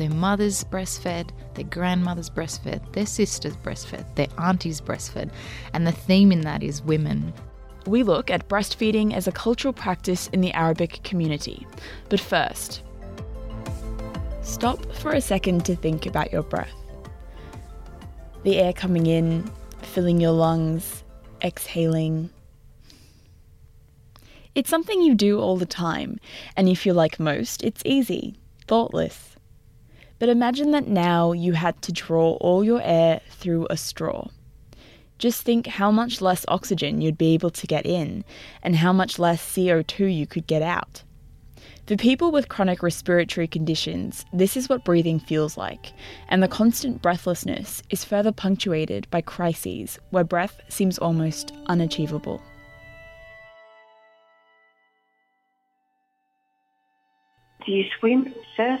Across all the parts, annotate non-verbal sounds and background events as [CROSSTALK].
Their mothers breastfed, their grandmothers breastfed, their sisters breastfed, their aunties breastfed, and the theme in that is women. we look at breastfeeding as a cultural practice in the Arabic community. But first, stop for a second to think about your breath. The air coming in, filling your lungs, exhaling. It's something you do all the time, and if you feel like most, it's easy, thoughtless. But imagine that now you had to draw all your air through a straw. Just think how much less oxygen you'd be able to get in and how much less CO2 you could get out. For people with chronic respiratory conditions, this is what breathing feels like, and the constant breathlessness is further punctuated by crises where breath seems almost unachievable. Do you swim, sir?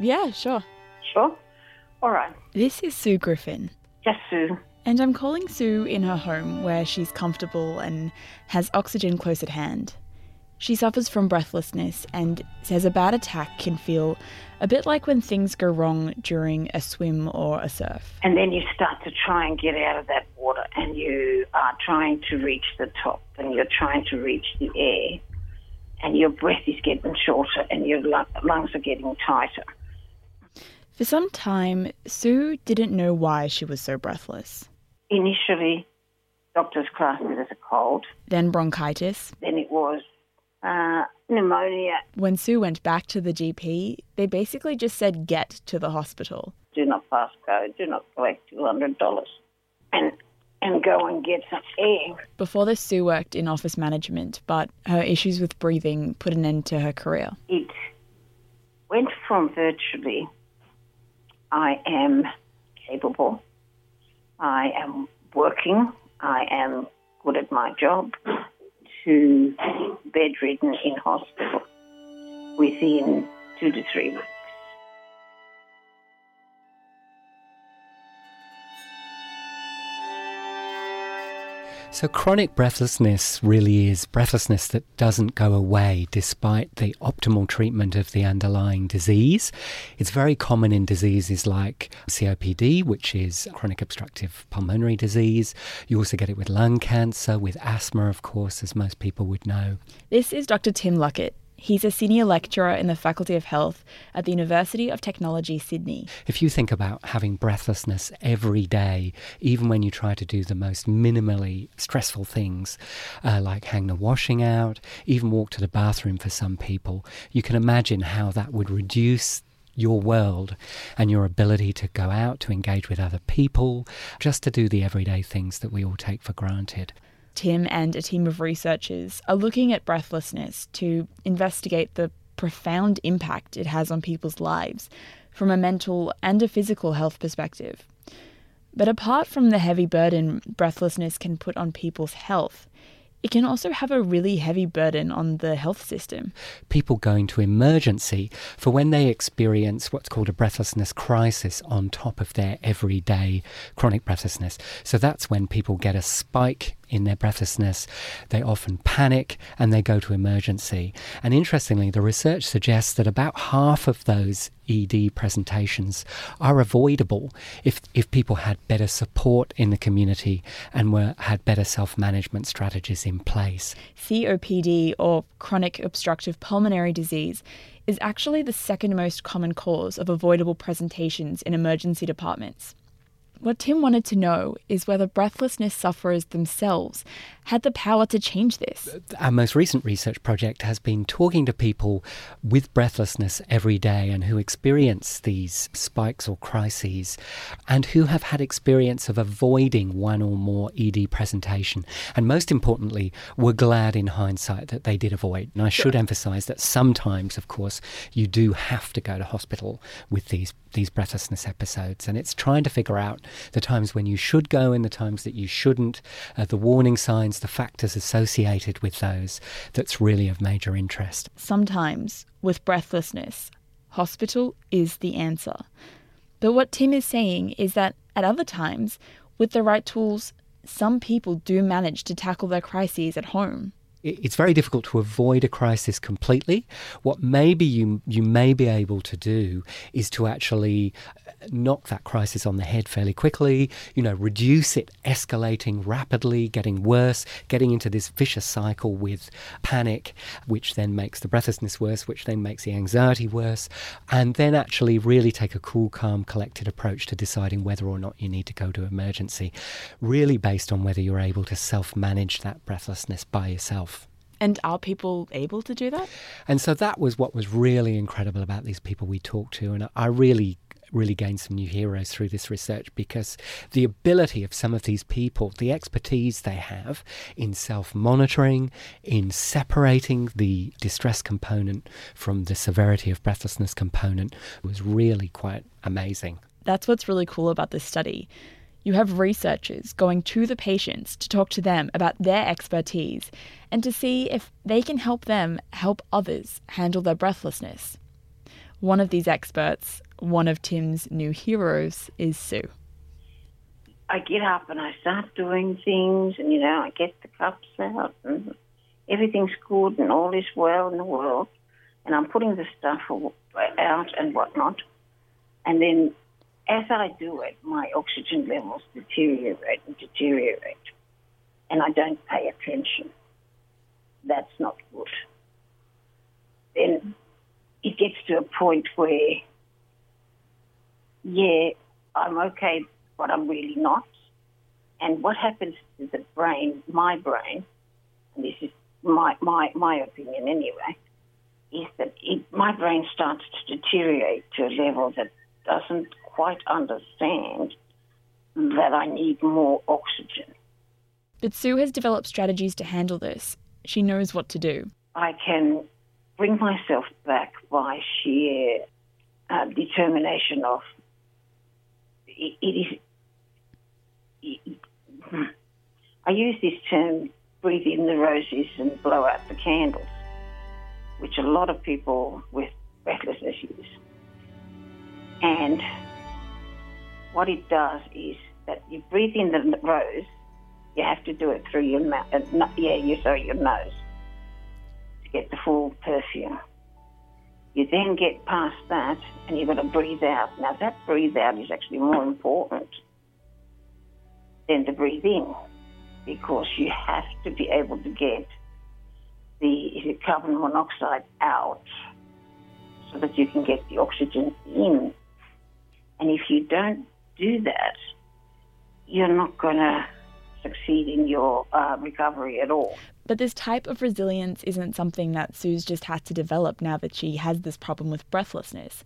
Yeah, sure. Sure. All right. This is Sue Griffin, Yes, Sue. and I'm calling Sue in her home where she's comfortable and has oxygen close at hand. She suffers from breathlessness and says a bad attack can feel a bit like when things go wrong during a swim or a surf. And then you start to try and get out of that water and you are trying to reach the top and you're trying to reach the air and your breath is getting shorter and your lungs are getting tighter. For some time, Sue didn't know why she was so breathless. Initially, doctors classed it as a cold. Then bronchitis. Then it was uh, pneumonia. When Sue went back to the GP, they basically just said get to the hospital. Do not pass go. Do not collect $200. And, and go and get some air. Before this, Sue worked in office management, but her issues with breathing put an end to her career. it went from virtually I am capable, I am working, I am good at my job, to bedridden in hospital within two to three weeks. So, chronic breathlessness really is breathlessness that doesn't go away despite the optimal treatment of the underlying disease. It's very common in diseases like COPD, which is chronic obstructive pulmonary disease. You also get it with lung cancer, with asthma, of course, as most people would know. This is Dr. Tim Luckett. He's a senior lecturer in the Faculty of Health at the University of Technology, Sydney. If you think about having breathlessness every day, even when you try to do the most minimally stressful things, uh, like hang the washing out, even walk to the bathroom for some people, you can imagine how that would reduce your world and your ability to go out, to engage with other people, just to do the everyday things that we all take for granted. Tim and a team of researchers are looking at breathlessness to investigate the profound impact it has on people's lives from a mental and a physical health perspective. But apart from the heavy burden breathlessness can put on people's health, it can also have a really heavy burden on the health system. people going to emergency for when they experience what's called a breathlessness crisis on top of their everyday chronic breathlessness. So that's when people get a spike in their breathlessness. They often panic and they go to emergency. And interestingly, the research suggests that about half of those ED presentations are avoidable if, if people had better support in the community and were had better self-management strategies in place. COPD, or chronic obstructive pulmonary disease, is actually the second most common cause of avoidable presentations in emergency departments. What Tim wanted to know is whether breathlessness sufferers themselves had the power to change this. Our most recent research project has been talking to people with breathlessness every day and who experience these spikes or crises and who have had experience of avoiding one or more ED presentation. And most importantly, were glad in hindsight that they did avoid. And I should emphasize that sometimes, of course, you do have to go to hospital with these these breathlessness episodes and it's trying to figure out the times when you should go and the times that you shouldn't uh, the warning signs the factors associated with those that's really of major interest Sometimes, with breathlessness, hospital is the answer. But what Tim is saying is that at other times, with the right tools, some people do manage to tackle their crises at home. It- it's very difficult to avoid a crisis completely. What maybe you you may be able to do is to actually uh, knock that crisis on the head fairly quickly. You know, reduce it escalating rapidly, getting worse, getting into this vicious cycle with panic, which then makes the breathlessness worse, which then makes the anxiety worse, and then actually really take a cool, calm, collected approach to deciding whether or not you need to go to emergency, really based on whether you're able to self-manage that breathlessness by yourself. And are people able to do that? And so that was what was really incredible about these people we talked to. And I really, really gained some new heroes through this research because the ability of some of these people, the expertise they have in self monitoring, in separating the distress component from the severity of breathlessness component was really quite amazing. That's what's really cool about this study. You have researchers going to the patients to talk to them about their expertise and to see if they can help them help others handle their breathlessness. One of these experts, one of Tim's new heroes, is Sue. I get up and I start doing things, and you know, I get the cups out, and everything's good, and all is well in the world, and I'm putting the stuff out and whatnot, and then as I do it, my oxygen levels deteriorate and deteriorate, and I don't pay attention. That's not good. Then it gets to a point where, yeah, I'm okay, but I'm really not. And what happens to the brain, my brain, and this is my, my, my opinion anyway, is that it, my brain starts to deteriorate to a level that doesn't quite understand that I need more oxygen. But Sue has developed strategies to handle this. She knows what to do. I can bring myself back by sheer uh, determination of it, it is. It, I use this term breathe in the roses and blow out the candles, which a lot of people with breathlessness use. And what it does is that you breathe in the rose, you have to do it through your mouth, uh, yeah, you sorry, your nose to get the full perfume. You then get past that and you've got to breathe out. Now, that breathe out is actually more important than the breathe in because you have to be able to get the carbon monoxide out so that you can get the oxygen in. And if you don't do that, you're not going to succeed in your uh, recovery at all. But this type of resilience isn't something that Sue's just had to develop now that she has this problem with breathlessness.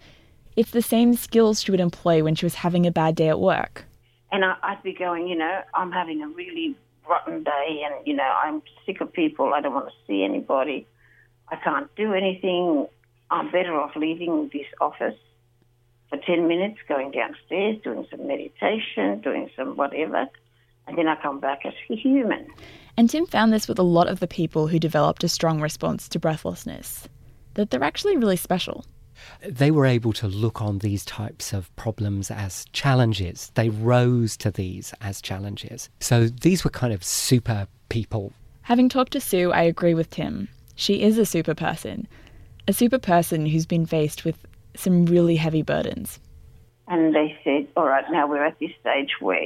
It's the same skills she would employ when she was having a bad day at work. And I, I'd be going, you know, I'm having a really rotten day and, you know, I'm sick of people. I don't want to see anybody. I can't do anything. I'm better off leaving this office for 10 minutes, going downstairs, doing some meditation, doing some whatever, and then I come back as a human. And Tim found this with a lot of the people who developed a strong response to breathlessness that they're actually really special. they were able to look on these types of problems as challenges. They rose to these as challenges. So these were kind of super people. Having talked to Sue, I agree with Tim. She is a super person, a super person who's been faced with some really heavy burdens. And they said, all right, now we're at this stage where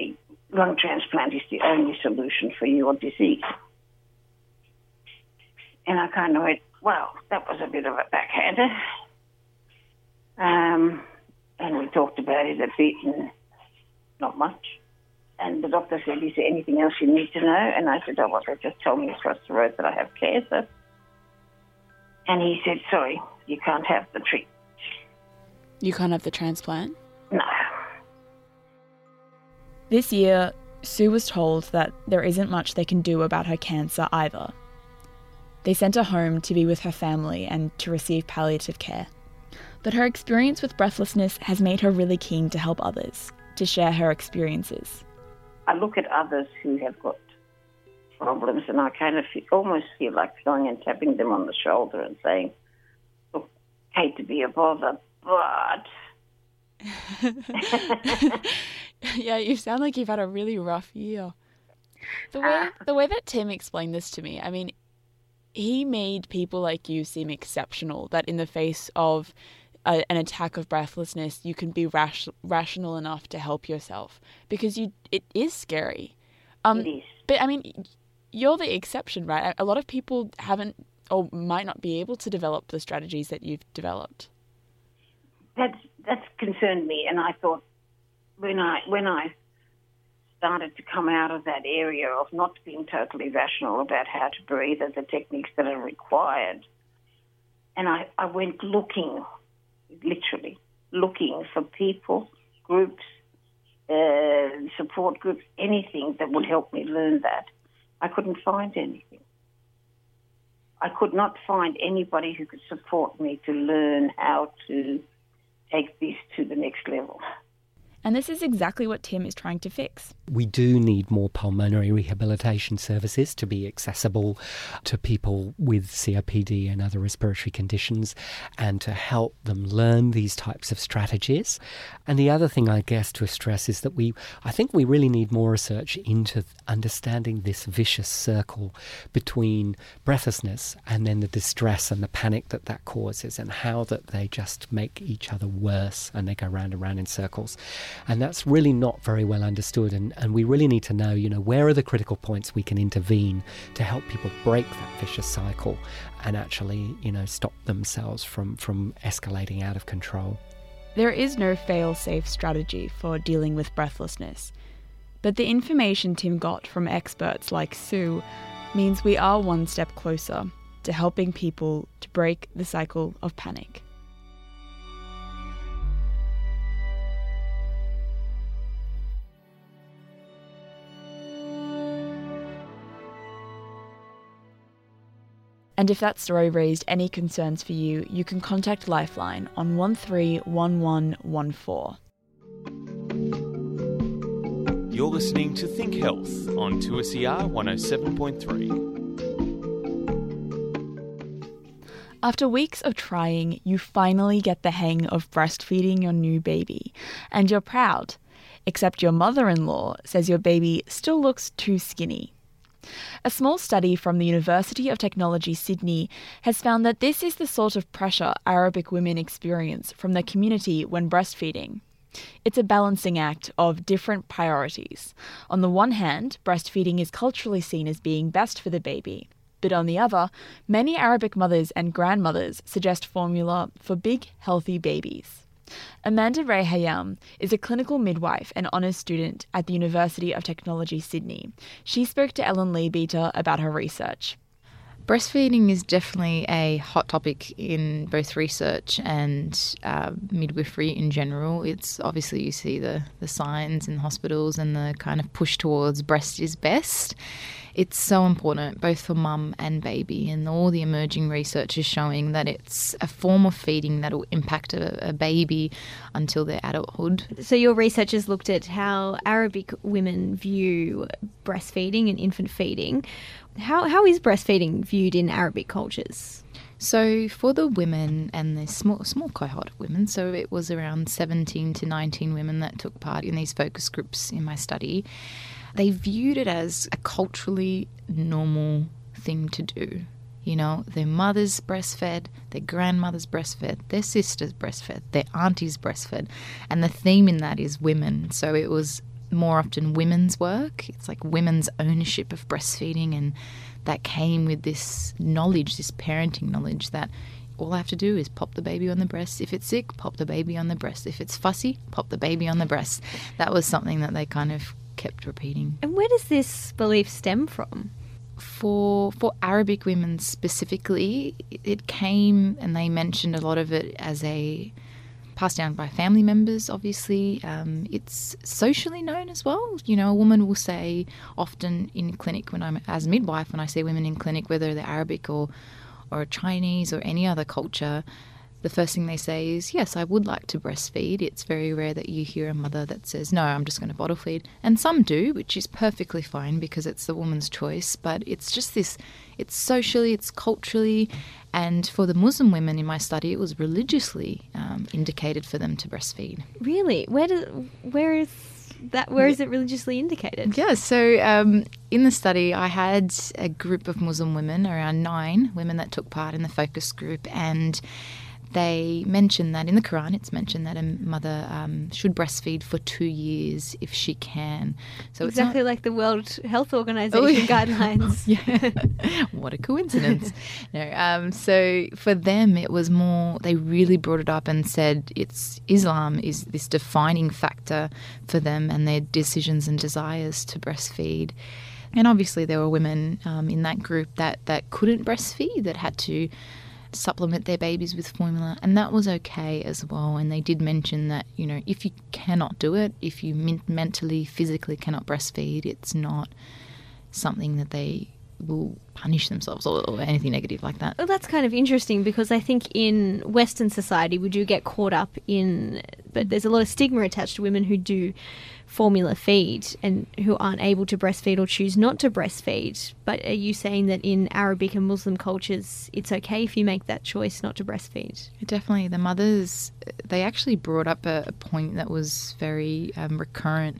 lung transplant is the only solution for your disease. And I kind of went, well, that was a bit of a backhander. Um, and we talked about it a bit and not much. And the doctor said, Is there anything else you need to know? And I said, Oh, well, they just told me across the road that I have cancer. And he said, Sorry, you can't have the treatment. You can't have the transplant? No. This year, Sue was told that there isn't much they can do about her cancer either. They sent her home to be with her family and to receive palliative care. But her experience with breathlessness has made her really keen to help others, to share her experiences. I look at others who have got problems and I kind of feel, almost feel like going and tapping them on the shoulder and saying, Look, hate to be a bother, but. [LAUGHS] yeah, you sound like you've had a really rough year. The way the way that Tim explained this to me, I mean, he made people like you seem exceptional. That in the face of a, an attack of breathlessness, you can be rash, rational enough to help yourself because you it is scary. Um, It is. But I mean, you're the exception, right? A lot of people haven't or might not be able to develop the strategies that you've developed. That's, that's concerned me, and I thought when I when I started to come out of that area of not being totally rational about how to breathe and the techniques that are required, and I, I went looking, literally looking for people, groups, uh, support groups, anything that would help me learn that. I couldn't find anything. I could not find anybody who could support me to learn how to take this to the next level. And this is exactly what Tim is trying to fix. We do need more pulmonary rehabilitation services to be accessible to people with COPD and other respiratory conditions and to help them learn these types of strategies. And the other thing I guess to stress is that we I think we really need more research into understanding this vicious circle between breathlessness and then the distress and the panic that that causes and how that they just make each other worse and they go round and round in circles. And that's really not very well understood. And, and we really need to know, you know, where are the critical points we can intervene to help people break that vicious cycle and actually, you know, stop themselves from, from escalating out of control. There is no fail safe strategy for dealing with breathlessness. But the information Tim got from experts like Sue means we are one step closer to helping people to break the cycle of panic. And if that story raised any concerns for you, you can contact Lifeline on 131114. You're listening to Think Health on 2SER 107.3. After weeks of trying, you finally get the hang of breastfeeding your new baby, and you're proud. Except your mother in law says your baby still looks too skinny. A small study from the University of Technology Sydney has found that this is the sort of pressure Arabic women experience from their community when breastfeeding. It's a balancing act of different priorities. On the one hand, breastfeeding is culturally seen as being best for the baby. But on the other, many Arabic mothers and grandmothers suggest formula for big, healthy babies. Amanda Rehayem is a clinical midwife and honours student at the University of Technology Sydney. She spoke to Ellen Leabeater about her research. Breastfeeding is definitely a hot topic in both research and uh, midwifery in general. It's obviously you see the, the signs in hospitals and the kind of push towards breast is best. It's so important both for mum and baby, and all the emerging research is showing that it's a form of feeding that will impact a, a baby until their adulthood. So, your research has looked at how Arabic women view breastfeeding and infant feeding. How, how is breastfeeding viewed in Arabic cultures? So for the women and the small small cohort of women, so it was around 17 to 19 women that took part in these focus groups in my study. They viewed it as a culturally normal thing to do. You know, their mothers breastfed, their grandmothers breastfed, their sisters breastfed, their aunties breastfed, and the theme in that is women. So it was more often women's work. It's like women's ownership of breastfeeding, and that came with this knowledge, this parenting knowledge that all I have to do is pop the baby on the breast. If it's sick, pop the baby on the breast. If it's fussy, pop the baby on the breast. That was something that they kind of kept repeating. And where does this belief stem from? For for Arabic women specifically, it came and they mentioned a lot of it as a passed down by family members, obviously. Um, it's socially known as well. You know, a woman will say often in clinic when I'm as midwife, when I see women in clinic, whether they're Arabic or, or Chinese or any other culture, the first thing they say is, Yes, I would like to breastfeed. It's very rare that you hear a mother that says, No, I'm just going to bottle feed. And some do, which is perfectly fine because it's the woman's choice. But it's just this it's socially, it's culturally, and for the Muslim women in my study, it was religiously um, indicated for them to breastfeed. Really? Where, do, where is that where is it religiously indicated? Yeah, so um, in the study, I had a group of Muslim women, around nine women that took part in the focus group, and they mention that in the Quran, it's mentioned that a mother um, should breastfeed for two years if she can. So exactly like the World Health Organization oh, yeah. [LAUGHS] guidelines. [LAUGHS] yeah, what a coincidence. [LAUGHS] no, um, so for them, it was more. They really brought it up and said it's Islam is this defining factor for them and their decisions and desires to breastfeed. And obviously, there were women um, in that group that that couldn't breastfeed that had to supplement their babies with formula, and that was okay as well. And they did mention that, you know, if you cannot do it, if you mentally, physically cannot breastfeed, it's not something that they will punish themselves or, or, anything negative like that. Well, that's kind of interesting because I think in Western society we do get caught up in, but there's a lot of stigma attached to women who do formula feed and who aren't able to breastfeed or choose not to breastfeed. But are you saying that in Arabic and Muslim cultures, it's okay if you make that choice not to breastfeed? Definitely. The mothers, they actually brought up a, a point that was very um, recurrent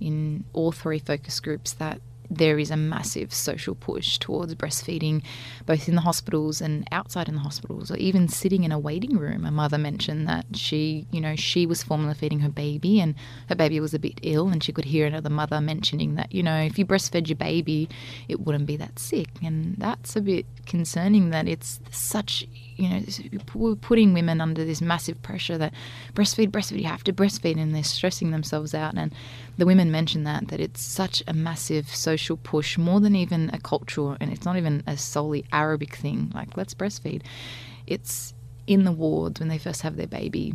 in all three focus groups that there is a massive social push towards breastfeeding, both in the hospitals and outside in the hospitals, or even sitting in a waiting room. A mother mentioned that she, you know, she was formula feeding her baby and her baby was a bit ill, and she could hear another mother mentioning that, you know, if you breastfed your baby, it wouldn't be that sick. And that's a bit concerning that it's such, you know, we're putting women under this massive pressure that breastfeed, breastfeed, you have to breastfeed, and they're stressing themselves out. And the women mentioned that, that it's such a massive social push, more than even a cultural, and it's not even a solely Arabic thing, like let's breastfeed. It's in the wards when they first have their baby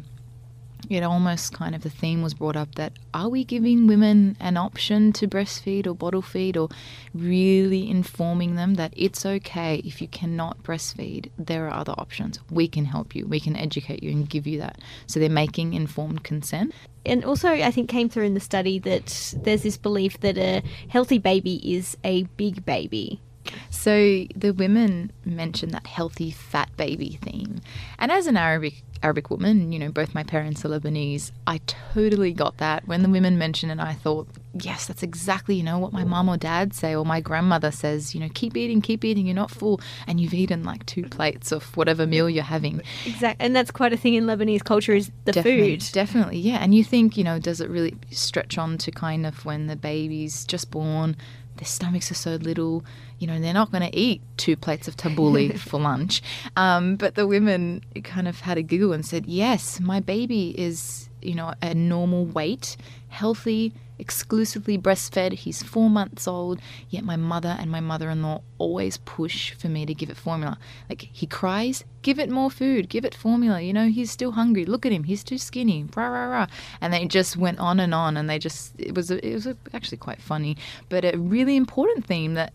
it almost kind of the theme was brought up that are we giving women an option to breastfeed or bottle feed or really informing them that it's okay if you cannot breastfeed there are other options. We can help you. We can educate you and give you that. So they're making informed consent. And also I think came through in the study that there's this belief that a healthy baby is a big baby so the women mentioned that healthy fat baby theme. And as an Arabic Arabic woman, you know, both my parents are Lebanese. I totally got that. When the women mentioned it, I thought, yes, that's exactly, you know, what my mom or dad say or my grandmother says, you know, keep eating, keep eating, you're not full. And you've eaten like two plates of whatever meal you're having. Exactly. And that's quite a thing in Lebanese culture is the definitely, food. Definitely, yeah. And you think, you know, does it really stretch on to kind of when the baby's just born, their stomachs are so little, you know, they're not going to eat two plates of tabbouleh [LAUGHS] for lunch. Um, but the women kind of had a giggle and said, yes, my baby is, you know, a normal weight, healthy, exclusively breastfed. He's four months old, yet my mother and my mother in law always push for me to give it formula. Like, he cries, give it more food, give it formula. You know, he's still hungry. Look at him, he's too skinny. Rah, rah, rah. And they just went on and on, and they just, it was, a, it was a, actually quite funny, but a really important theme that,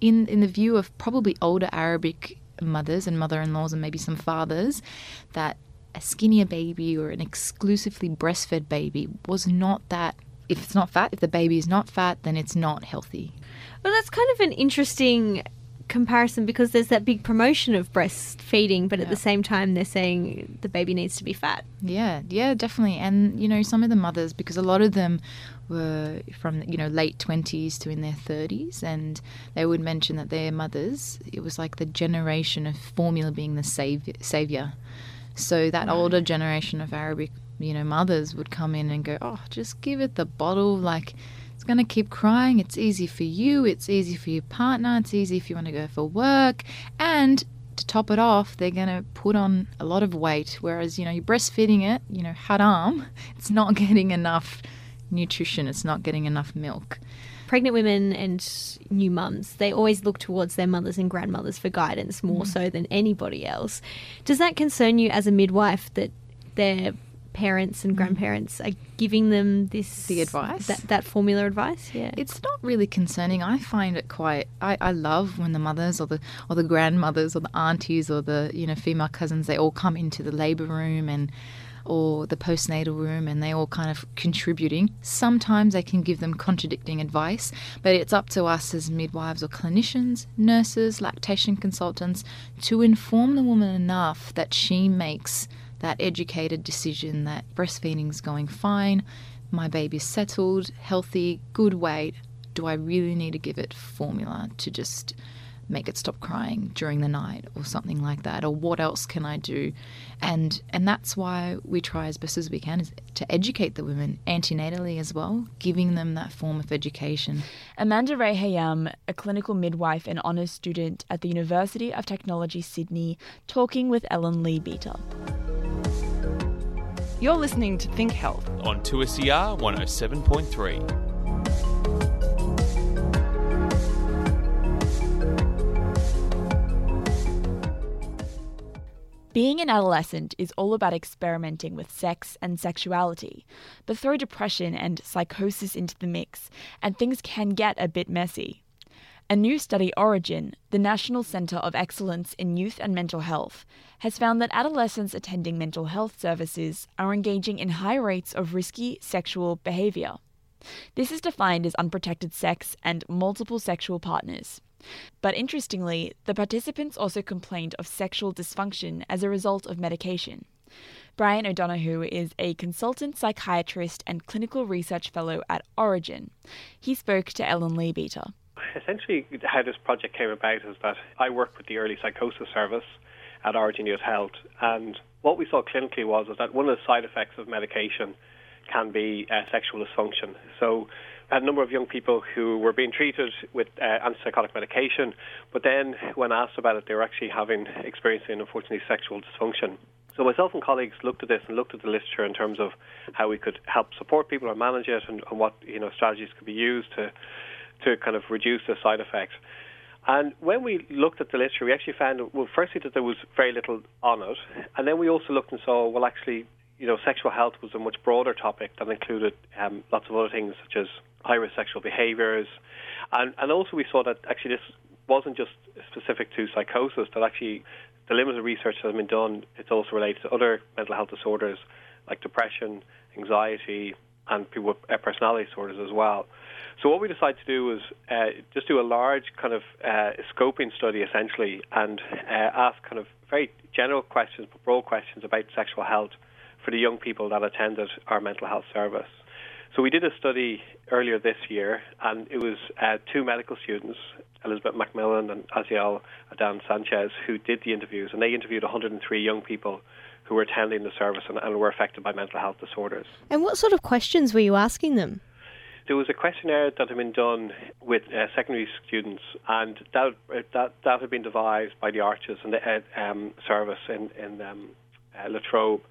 in, in the view of probably older Arabic mothers and mother in laws, and maybe some fathers, that a skinnier baby or an exclusively breastfed baby was not that if it's not fat, if the baby is not fat, then it's not healthy. Well, that's kind of an interesting comparison because there's that big promotion of breastfeeding, but at the same time, they're saying the baby needs to be fat. Yeah, yeah, definitely. And, you know, some of the mothers, because a lot of them were from, you know, late 20s to in their 30s, and they would mention that their mothers, it was like the generation of formula being the savior. savior. So that right. older generation of Arabic you know, mothers would come in and go, oh, just give it the bottle. Like, it's going to keep crying. It's easy for you. It's easy for your partner. It's easy if you want to go for work. And to top it off, they're going to put on a lot of weight. Whereas, you know, you're breastfeeding it, you know, haram, [LAUGHS] it's not getting enough nutrition, it's not getting enough milk. Pregnant women and new mums, they always look towards their mothers and grandmothers for guidance more Mm. so than anybody else. Does that concern you as a midwife that their parents and grandparents are giving them this Mm. The advice? that, that formula advice? Yeah. It's not really concerning. I find it quite. I, I love when the mothers or the or the grandmothers or the aunties or the you know female cousins they all come into the labour room and or the postnatal room and they all kind of contributing. Sometimes I can give them contradicting advice, but it's up to us as midwives or clinicians, nurses, lactation consultants to inform the woman enough that she makes that educated decision that breastfeeding's going fine, my baby's settled, healthy, good weight. Do I really need to give it formula to just make it stop crying during the night or something like that or what else can I do and and that's why we try as best as we can is to educate the women antenatally as well giving them that form of education Amanda Rehayem, a clinical midwife and honours student at the University of Technology Sydney, talking with Ellen Leabeater. You're listening to Think Health. on 2SER 107.3. Being an adolescent is all about experimenting with sex and sexuality, but throw depression and psychosis into the mix, and things can get a bit messy. A new study, Orygen, the National Centre of Excellence in Youth and Mental Health, has found that adolescents attending mental health services are engaging in high rates of risky sexual behaviour. This is defined as unprotected sex and multiple sexual partners. But interestingly, the participants also complained of sexual dysfunction as a result of medication. Brian O'Donoghue is a consultant psychiatrist and clinical research fellow at Orygen. He spoke to Ellen Lee. Essentially, how this project came about is that I work with the early psychosis service at Orygen Youth Health, and what we saw clinically was that one of the side effects of medication can be uh, sexual dysfunction. So, a number of young people who were being treated with uh, antipsychotic medication, but then when asked about it, they were actually having experiencing unfortunately sexual dysfunction. So myself and colleagues looked at this and looked at the literature in terms of how we could help support people or manage it, and, and what you know strategies could be used to to kind of reduce the side effects. And when we looked at the literature, we actually found, well, firstly, that there was very little on it. And then we also looked and saw, well, actually, you know, sexual health was a much broader topic that included um, lots of other things, such as high risk sexual behaviors. And, and also, we saw that actually this wasn't just specific to psychosis, that actually the limited research that has been done, it's also related to other mental health disorders like depression, anxiety, and people with uh, personality disorders as well. So what we decided to do was uh, just do a large kind of uh, scoping study essentially, and uh, ask kind of very general questions, but broad questions about sexual health for the young people that attended our mental health service. So we did a study earlier this year, and it was uh, two medical students, Elizabeth Macmillan and Aziel Adan Sanchez, who did the interviews, and they interviewed 103 young people who were attending the service and, and were affected by mental health disorders. And what sort of questions were you asking them? There was a questionnaire that had been done with uh, secondary students, and that that that had been devised by the Arches and the uh, um, service in in um, uh, La Trobe.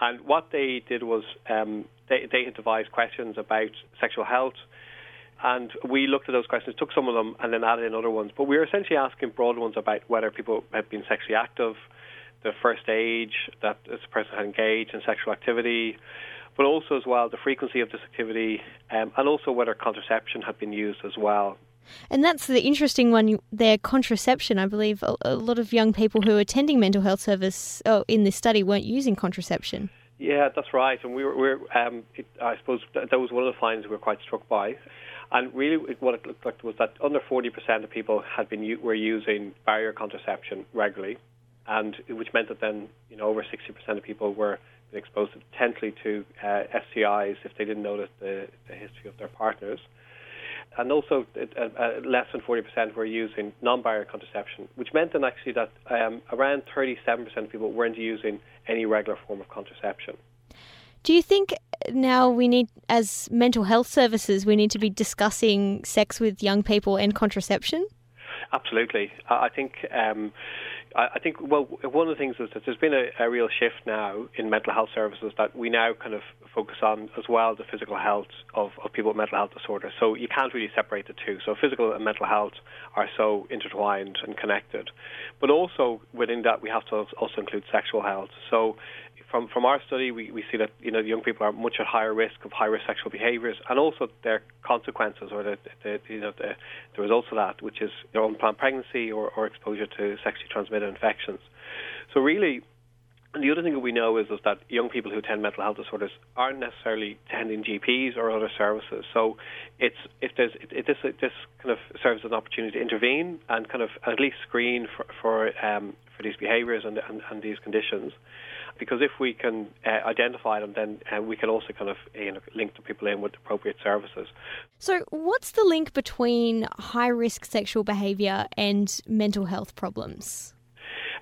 And what they did was um, they had devised questions about sexual health, and we looked at those questions, took some of them, and then added in other ones. But we were essentially asking broad ones about whether people had been sexually active, the first age that this person had engaged in sexual activity, but also as well the frequency of this activity, um, and also whether contraception had been used as well. And that's the interesting one there, contraception. I believe a, a lot of young people who are attending mental health service oh, in this study weren't using contraception. Yeah, that's right. And we were, we were um, it, I suppose that, that was one of the findings we were quite struck by. And really, what it looked like was that under 40% of people had been were using barrier contraception regularly, and which meant that then you know over 60% of people were exposed potentially to uh, STIs if they didn't the, the, the history of their partners. And also, uh, uh, less than 40% were using non-barrier contraception, which meant then actually that um, around 37% of people weren't using any regular form of contraception. Do you think now we need, as mental health services, we need to be discussing sex with young people and contraception? Absolutely. I think um, I think well, one of the things is that there's been a, a real shift now in mental health services that we now kind of focus on as well the physical health of, of people with mental health disorders. So you can't really separate the two. So physical and mental health are so intertwined and connected. But also within that, we have to also include sexual health. So from from our study, we, we see that you know young people are much at higher risk of high risk sexual behaviours, and also their consequences or the, the you know the, the results of that, which is you unplanned pregnancy or, or exposure to sexually transmitted infections. So really, the other thing that we know is, is that young people who attend mental health disorders aren't necessarily attending GPs or other services. So it's if there's this this kind of serves as an opportunity to intervene and kind of at least screen for for um, for these behaviours and, and, and these conditions because if we can uh, identify them, then uh, we can also kind of you know, link the people in with appropriate services. So, what's the link between high risk sexual behaviour and mental health problems?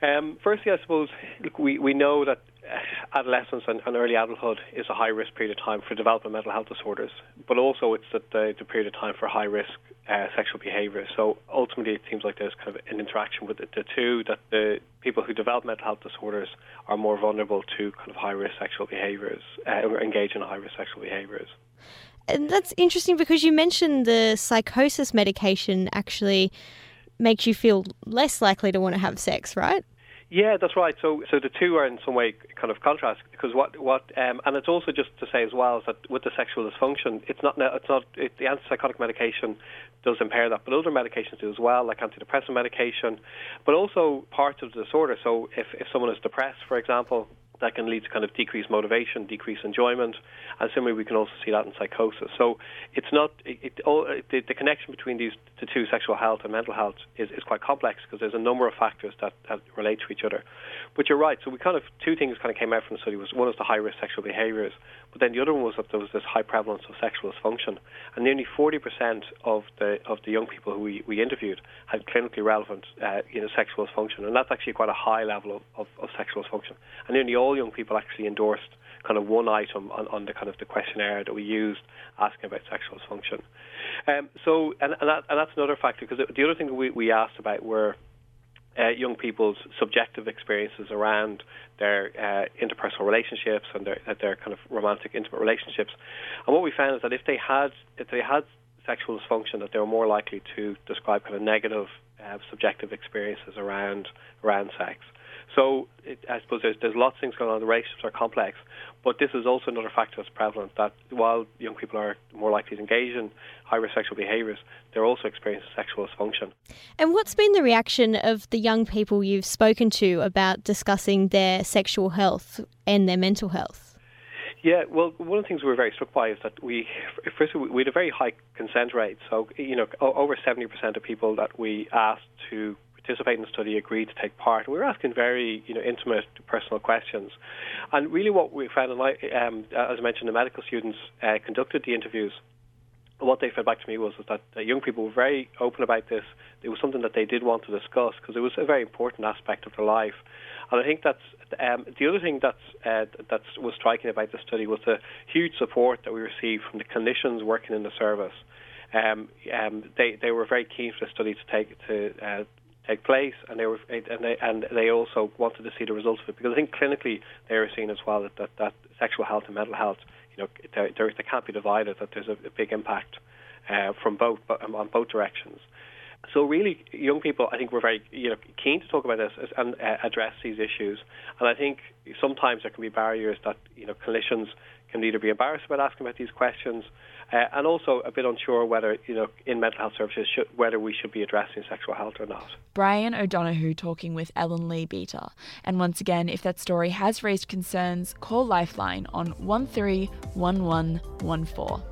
Um, firstly, I suppose look, we, we know that [SIGHS] adolescence and, and, early adulthood is a high risk period of time for developing mental health disorders, but also it's the, the, the period of time for high risk uh, sexual behaviour. So ultimately, it seems like there's kind of an interaction with the, the, two that the people who develop mental health disorders are more vulnerable to kind of high risk sexual behaviours uh, or engage in high risk sexual behaviours. And that's interesting because you mentioned the psychosis medication actually makes you feel less likely to want to have sex, right? Yeah, that's right. So, so the two are in some way kind of contrast because what what um, and it's also just to say as well is that with the sexual dysfunction, it's not it's not it, the antipsychotic medication does impair that, but other medications do as well, like antidepressant medication, but also parts of the disorder. So, if if someone is depressed, for example, that can lead to kind of decreased motivation, decreased enjoyment, and similarly we can also see that in psychosis. So it's not it, it all, the, the, connection between these the two sexual health and mental health is, is quite complex because there's a number of factors that, that relate to each other. But you're right. So we kind of two things kind of came out from the study was one is the high risk sexual behaviours, but then the other one was that there was this high prevalence of sexual dysfunction, and nearly 40% of the of the young people who we, we interviewed had clinically relevant uh, you know sexual dysfunction, and that's actually quite a high level of, of, of sexual dysfunction. And nearly all young people actually endorsed kind of one item on, on the kind of the questionnaire that we used asking about sexual dysfunction. Um, so, and, and, that, and that's another factor because the other thing we, we asked about were uh, young people's subjective experiences around their uh, interpersonal relationships and their, their kind of romantic, intimate relationships. And what we found is that if they had if they had sexual dysfunction, that they were more likely to describe kind of negative uh, subjective experiences around around sex. So it, I suppose there's, there's lots of things going on. The relationships are complex, but this is also another factor that's prevalent. That while young people are more likely to engage in high risk sexual behaviours, they're also experiencing sexual dysfunction. And what's been the reaction of the young people you've spoken to about discussing their sexual health and their mental health? Yeah, well, one of the things we were very struck by is that we, first, we had a very high consent rate. So, you know, over 70% of people that we asked to participate in the study agreed to take part. We were asking very, you know, intimate, personal questions, and really what we found, um, as I mentioned, the medical students uh, conducted the interviews. What they fed back to me was that young people were very open about this. It was something that they did want to discuss because it was a very important aspect of their life. And I think that's um, the other thing that's uh, that was striking about the study was the huge support that we received from the clinicians working in the service. Um, um, they they were very keen for the study to take to uh, take place, and they were and they and they also wanted to see the results of it because I think clinically they were seeing as well that that, that sexual health and mental health, you know, they, they can't be divided. That there's a, a big impact uh, from both um, on both directions. So really, young people, I think, were very you know keen to talk about this and uh, address these issues. And I think sometimes there can be barriers that you know clinicians can either be embarrassed about asking about these questions, uh, and also a bit unsure whether you know in mental health services should, whether we should be addressing sexual health or not. Brian O'Donoghue talking with Ellen Leabeater. And once again, if that story has raised concerns, call Lifeline on one three one one one four.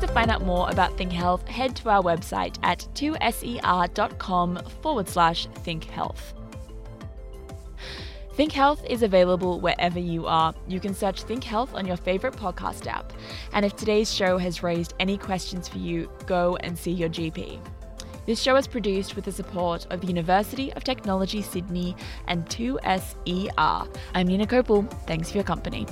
To find out more about Think Health, head to our website at 2ser.com forward slash think health. Think Health is available wherever you are. You can search Think Health on your favourite podcast app. And if today's show has raised any questions for you, go and see your GP. This show is produced with the support of the University of Technology Sydney and 2SER. I'm Ninah Kopel. Thanks for your company.